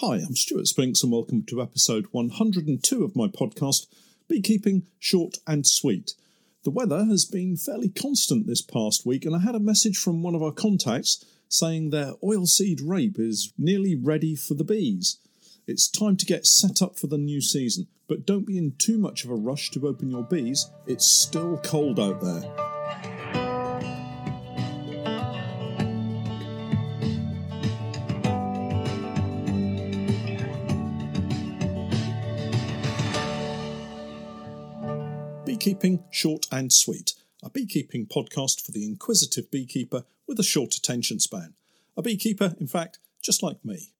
Hi, I'm Stuart Spinks, and welcome to episode 102 of my podcast, Beekeeping Short and Sweet. The weather has been fairly constant this past week, and I had a message from one of our contacts saying their oilseed rape is nearly ready for the bees. It's time to get set up for the new season, but don't be in too much of a rush to open your bees. It's still cold out there. Beekeeping Short and Sweet, a beekeeping podcast for the inquisitive beekeeper with a short attention span. A beekeeper, in fact, just like me.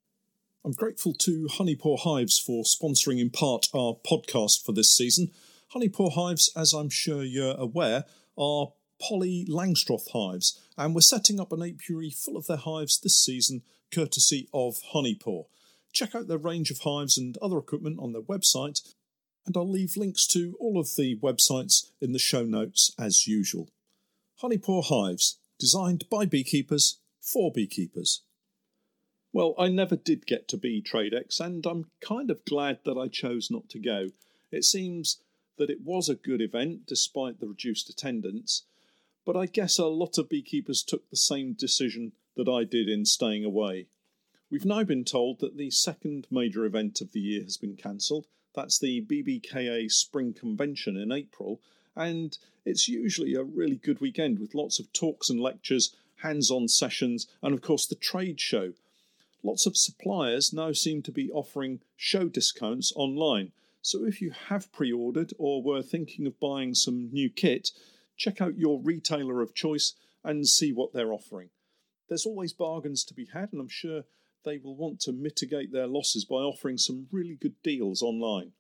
I'm grateful to Honeypore Hives for sponsoring in part our podcast for this season. Honeypore Hives, as I'm sure you're aware, are poly Langstroth hives, and we're setting up an apiary full of their hives this season, courtesy of Honeypore. Check out their range of hives and other equipment on their website and I'll leave links to all of the websites in the show notes as usual. Honeypore Hives, designed by beekeepers for beekeepers. Well, I never did get to BeeTradex, and I'm kind of glad that I chose not to go. It seems that it was a good event despite the reduced attendance, but I guess a lot of beekeepers took the same decision that I did in staying away. We've now been told that the second major event of the year has been cancelled, that's the BBKA Spring Convention in April, and it's usually a really good weekend with lots of talks and lectures, hands on sessions, and of course the trade show. Lots of suppliers now seem to be offering show discounts online. So if you have pre ordered or were thinking of buying some new kit, check out your retailer of choice and see what they're offering. There's always bargains to be had, and I'm sure they will want to mitigate their losses by offering some really good deals online.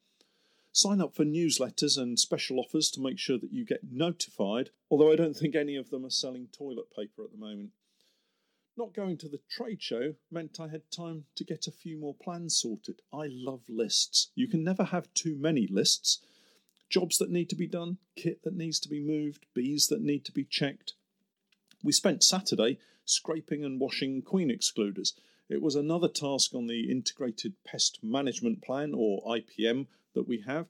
Sign up for newsletters and special offers to make sure that you get notified, although I don't think any of them are selling toilet paper at the moment. Not going to the trade show meant I had time to get a few more plans sorted. I love lists. You can never have too many lists. Jobs that need to be done, kit that needs to be moved, bees that need to be checked. We spent Saturday scraping and washing queen excluders, it was another task on the Integrated Pest Management Plan, or IPM, that we have.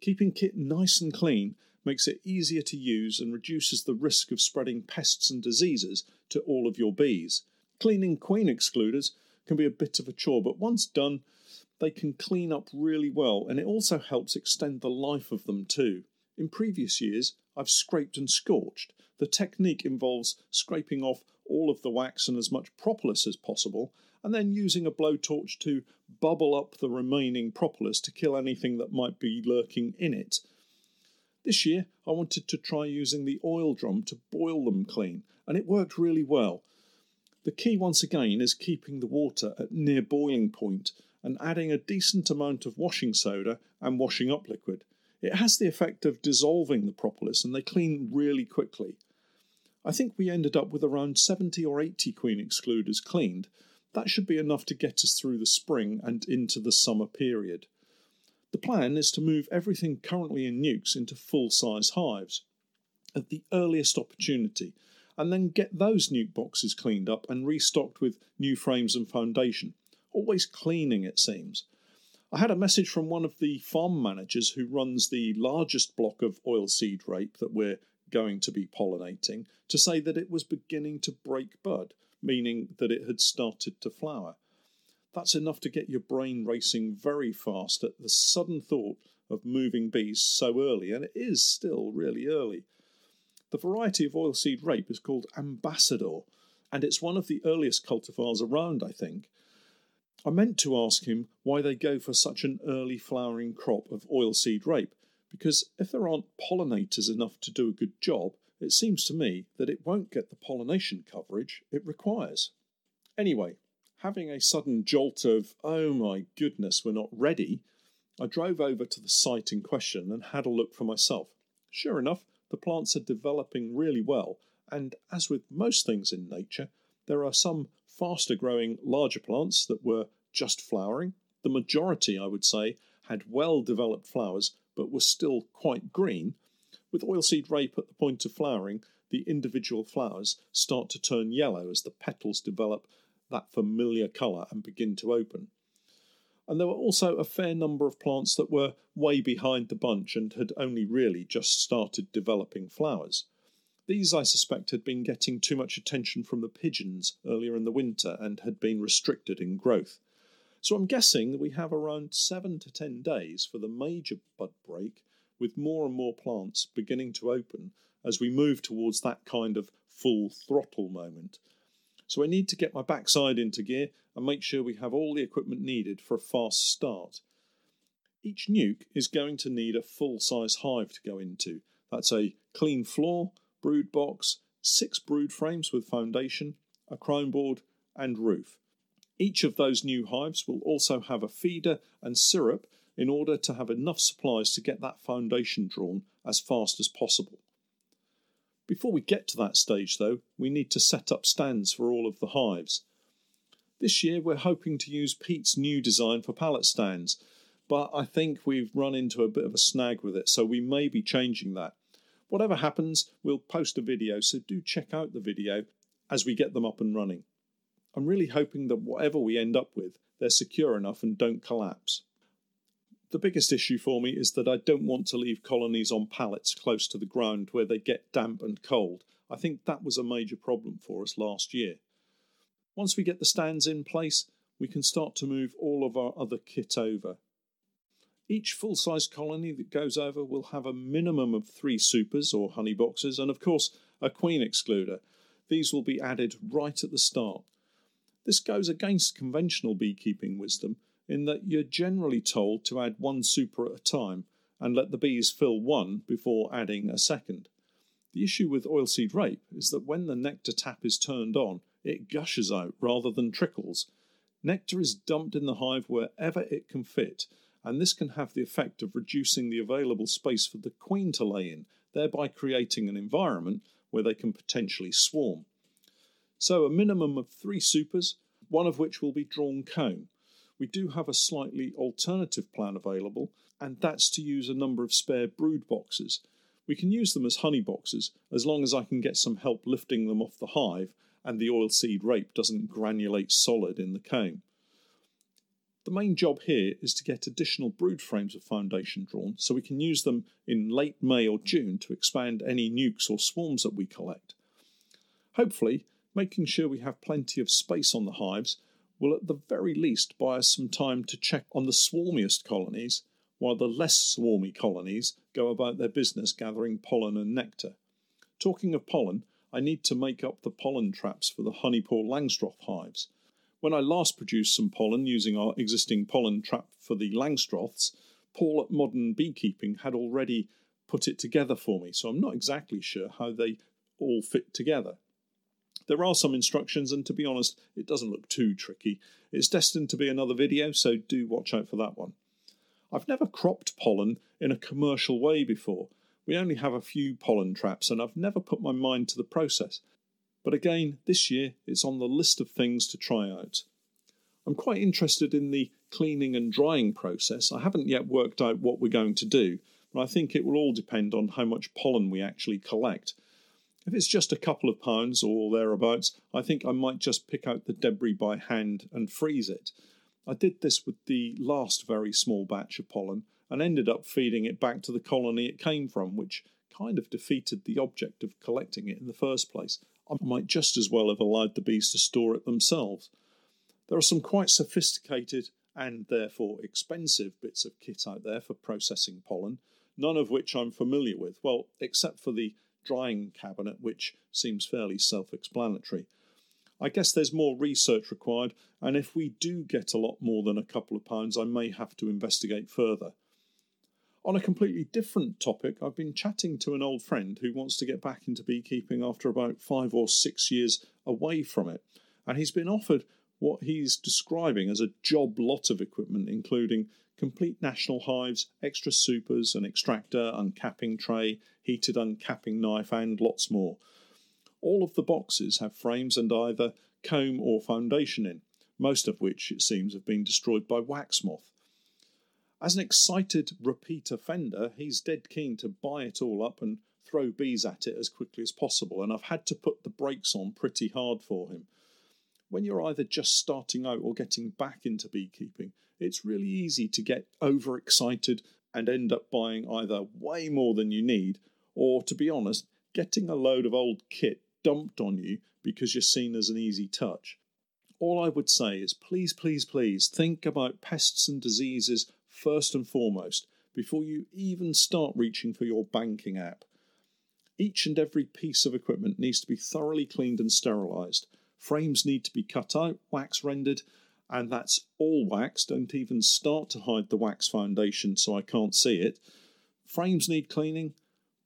Keeping kit nice and clean makes it easier to use and reduces the risk of spreading pests and diseases to all of your bees. Cleaning queen excluders can be a bit of a chore, but once done, they can clean up really well, and it also helps extend the life of them too. In previous years, I've scraped and scorched. The technique involves scraping off all of the wax and as much propolis as possible, and then using a blowtorch to bubble up the remaining propolis to kill anything that might be lurking in it. This year, I wanted to try using the oil drum to boil them clean, and it worked really well. The key, once again, is keeping the water at near boiling point and adding a decent amount of washing soda and washing up liquid. It has the effect of dissolving the propolis and they clean really quickly. I think we ended up with around 70 or 80 queen excluders cleaned, that should be enough to get us through the spring and into the summer period. The plan is to move everything currently in nucs into full size hives at the earliest opportunity, and then get those nuc boxes cleaned up and restocked with new frames and foundation. Always cleaning, it seems. I had a message from one of the farm managers who runs the largest block of oilseed rape that we're going to be pollinating to say that it was beginning to break bud meaning that it had started to flower. That's enough to get your brain racing very fast at the sudden thought of moving bees so early, and it is still really early. The variety of oilseed rape is called Ambassador, and it's one of the earliest cultivars around, I think. I meant to ask him why they go for such an early flowering crop of oilseed rape, because if there aren't pollinators enough to do a good job, it seems to me that it won't get the pollination coverage it requires. Anyway, having a sudden jolt of, oh my goodness, we're not ready, I drove over to the site in question and had a look for myself. Sure enough, the plants are developing really well, and as with most things in nature, there are some faster growing larger plants that were just flowering. The majority, I would say, had well developed flowers but were still quite green, with oilseed rape at the point of flowering, the individual flowers start to turn yellow as the petals develop that familiar colour and begin to open. And there were also a fair number of plants that were way behind the bunch and had only really just started developing flowers. These, I suspect, had been getting too much attention from the pigeons earlier in the winter and had been restricted in growth. So I'm guessing we have around seven to ten days for the major bud break, with more and more plants beginning to open as we move towards that kind of full throttle moment. So I need to get my backside into gear and make sure we have all the equipment needed for a fast start. Each nuc is going to need a full size hive to go into. That's a clean floor, brood box, six brood frames with foundation, a crown board, and roof. Each of those new hives will also have a feeder and syrup in order to have enough supplies to get that foundation drawn as fast as possible. Before we get to that stage, though, we need to set up stands for all of the hives. This year, we're hoping to use Pete's new design for pallet stands, but I think we've run into a bit of a snag with it, so we may be changing that. Whatever happens, we'll post a video, so do check out the video as we get them up and running. I'm really hoping that whatever we end up with, they're secure enough and don't collapse. The biggest issue for me is that I don't want to leave colonies on pallets close to the ground where they get damp and cold. I think that was a major problem for us last year. Once we get the stands in place, we can start to move all of our other kit over. Each full size colony that goes over will have a minimum of three supers or honey boxes, and of course, a queen excluder. These will be added right at the start. This goes against conventional beekeeping wisdom in that you're generally told to add one super at a time and let the bees fill one before adding a second. The issue with oilseed rape is that when the nectar tap is turned on, it gushes out rather than trickles. Nectar is dumped in the hive wherever it can fit, and this can have the effect of reducing the available space for the queen to lay in, thereby creating an environment where they can potentially swarm. So, a minimum of three supers, one of which will be drawn comb, we do have a slightly alternative plan available, and that's to use a number of spare brood boxes. We can use them as honey boxes as long as I can get some help lifting them off the hive and the oilseed rape doesn't granulate solid in the comb. The main job here is to get additional brood frames of foundation drawn so we can use them in late May or June to expand any nucs or swarms that we collect. Hopefully, making sure we have plenty of space on the hives will at the very least buy us some time to check on the swarmiest colonies, while the less swarmy colonies go about their business gathering pollen and nectar. Talking of pollen, I need to make up the pollen traps for the Honeypore Langstroth hives. When I last produced some pollen using our existing pollen trap for the Langstroths, Paul at Modern Beekeeping had already put it together for me, so I'm not exactly sure how they all fit together. There are some instructions, and to be honest, it doesn't look too tricky. It's destined to be another video, so do watch out for that one. I've never cropped pollen in a commercial way before. We only have a few pollen traps, and I've never put my mind to the process. But again, this year it's on the list of things to try out. I'm quite interested in the cleaning and drying process. I haven't yet worked out what we're going to do, but I think it will all depend on how much pollen we actually collect if it's just a couple of pounds or thereabouts, I think I might just pick out the debris by hand and freeze it. I did this with the last very small batch of pollen and ended up feeding it back to the colony it came from, which kind of defeated the object of collecting it in the first place. I might just as well have allowed the bees to store it themselves. There are some quite sophisticated and therefore expensive bits of kit out there for processing pollen, none of which I'm familiar with, well, except for the drying cabinet, which seems fairly self explanatory. I guess there's more research required, and if we do get a lot more than a couple of pounds, I may have to investigate further. On a completely different topic, I've been chatting to an old friend who wants to get back into beekeeping after about five or six years away from it, and he's been offered what he's describing as a job lot of equipment, including complete national hives, extra supers, an extractor, uncapping tray, heated uncapping knife, and lots more. All of the boxes have frames and either comb or foundation in, most of which, it seems, have been destroyed by wax moth. As an excited repeat offender, he's dead keen to buy it all up and throw bees at it as quickly as possible, and I've had to put the brakes on pretty hard for him. when you're either just starting out or getting back into beekeeping, it's really easy to get overexcited and end up buying either way more than you need, or to be honest, getting a load of old kit dumped on you because you're seen as an easy touch. All I would say is please, please, please think about pests and diseases first and foremost before you even start reaching for your banking app. Each and every piece of equipment needs to be thoroughly cleaned and sterilised. Frames need to be cut out, wax rendered, and that's all wax. Don't even start to hide the wax foundation so I can't see it. Frames need cleaning,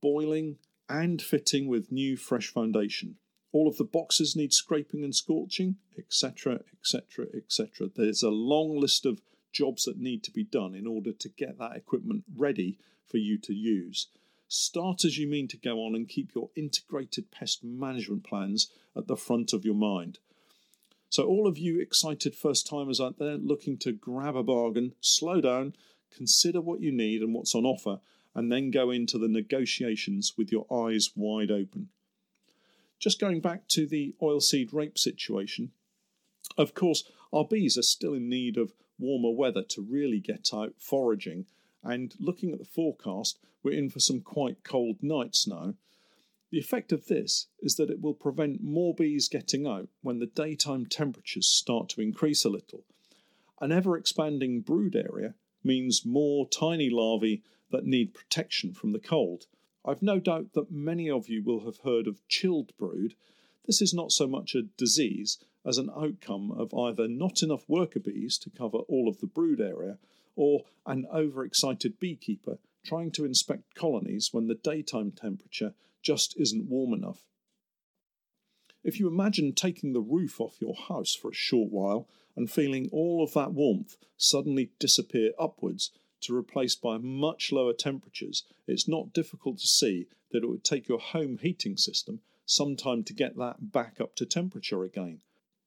boiling, and fitting with new fresh foundation. All of the boxes need scraping and scorching, etc., etc., etc. There's a long list of jobs that need to be done in order to get that equipment ready for you to use. Start as you mean to go on and keep your integrated pest management plans at the front of your mind. So, all of you excited first timers out there looking to grab a bargain, slow down, consider what you need and what's on offer, and then go into the negotiations with your eyes wide open. Just going back to the oilseed rape situation, of course, our bees are still in need of warmer weather to really get out foraging, and looking at the forecast, we're in for some quite cold nights now. The effect of this is that it will prevent more bees getting out when the daytime temperatures start to increase a little. An ever expanding brood area means more tiny larvae that need protection from the cold. I've no doubt that many of you will have heard of chilled brood. This is not so much a disease as an outcome of either not enough worker bees to cover all of the brood area or an overexcited beekeeper trying to inspect colonies when the daytime temperature just isn't warm enough. If you imagine taking the roof off your house for a short while and feeling all of that warmth suddenly disappear upwards to replace by much lower temperatures, it's not difficult to see that it would take your home heating system some time to get that back up to temperature again.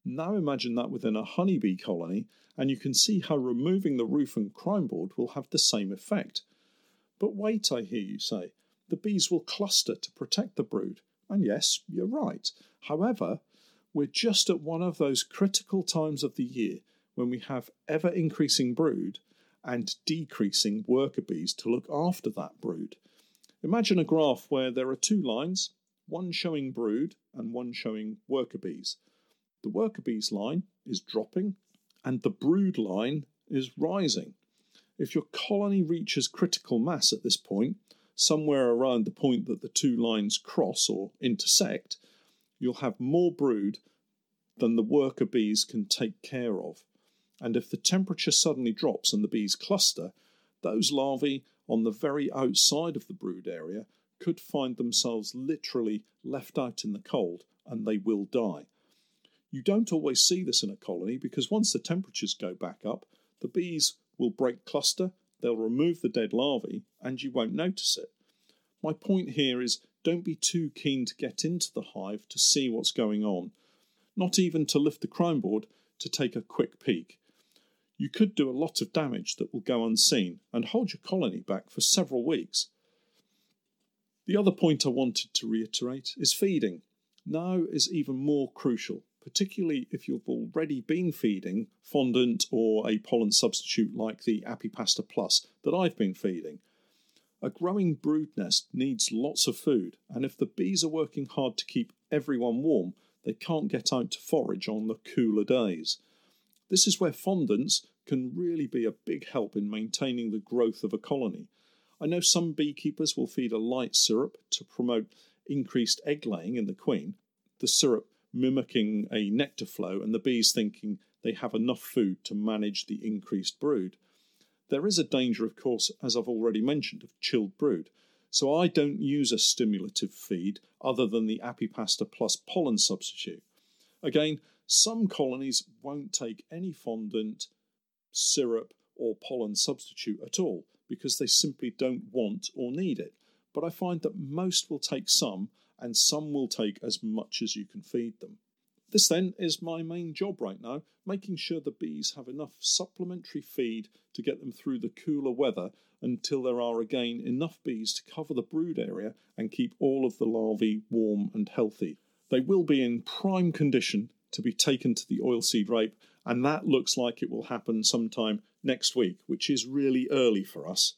Now imagine that within a honeybee colony, and you can see how removing the roof and crown board will have the same effect. But wait, I hear you say, the bees will cluster to protect the brood. And yes, you're right. However, we're just at one of those critical times of the year when we have ever increasing brood and decreasing worker bees to look after that brood. Imagine a graph where there are two lines, one showing brood and one showing worker bees. The worker bees line is dropping and the brood line is rising. If your colony reaches critical mass at this point, somewhere around the point that the two lines cross or intersect, you'll have more brood than the worker bees can take care of. And if the temperature suddenly drops and the bees cluster, those larvae on the very outside of the brood area could find themselves literally left out in the cold and they will die. You don't always see this in a colony because once the temperatures go back up, the bees will break cluster They'll remove the dead larvae and you won't notice it. My point here is don't be too keen to get into the hive to see what's going on, not even to lift the crown board to take a quick peek. You could do a lot of damage that will go unseen and hold your colony back for several weeks. The other point I wanted to reiterate is feeding. Now is even more crucial particularly if you've already been feeding fondant or a pollen substitute like the Apipasta Plus that I've been feeding. A growing brood nest needs lots of food, and if the bees are working hard to keep everyone warm, they can't get out to forage on the cooler days. This is where fondants can really be a big help in maintaining the growth of a colony. I know some beekeepers will feed a light syrup to promote increased egg laying in the queen. The syrup mimicking a nectar flow, and the bees thinking they have enough food to manage the increased brood. There is a danger, of course, as I've already mentioned, of chilled brood. So I don't use a stimulative feed other than the Apipasta Plus pollen substitute. Again, some colonies won't take any fondant, syrup, or pollen substitute at all because they simply don't want or need it. But I find that most will take some and some will take as much as you can feed them. This then is my main job right now, making sure the bees have enough supplementary feed to get them through the cooler weather until there are again enough bees to cover the brood area and keep all of the larvae warm and healthy. They will be in prime condition to be taken to the oilseed rape, and that looks like it will happen sometime next week, which is really early for us.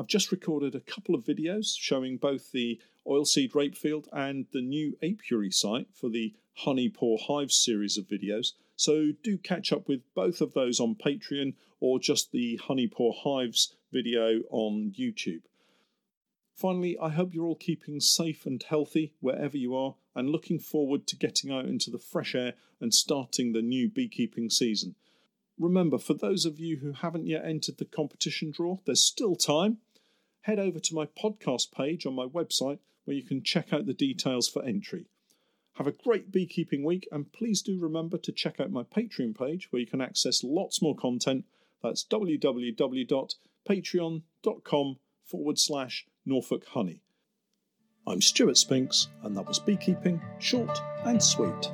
I've just recorded a couple of videos showing both the oilseed rape field and the new apiary site for the Honey Pour Hives series of videos. So do catch up with both of those on Patreon or just the Honey Pour Hives video on YouTube. Finally, I hope you're all keeping safe and healthy wherever you are and looking forward to getting out into the fresh air and starting the new beekeeping season. Remember, for those of you who haven't yet entered the competition draw, there's still time. Head over to my podcast page on my website where you can check out the details for entry. Have a great beekeeping week and please do remember to check out my Patreon page where you can access lots more content. That's www.patreon.com forward slash Norfolk Honey. I'm Stuart Spinks, and that was Beekeeping Short and Sweet.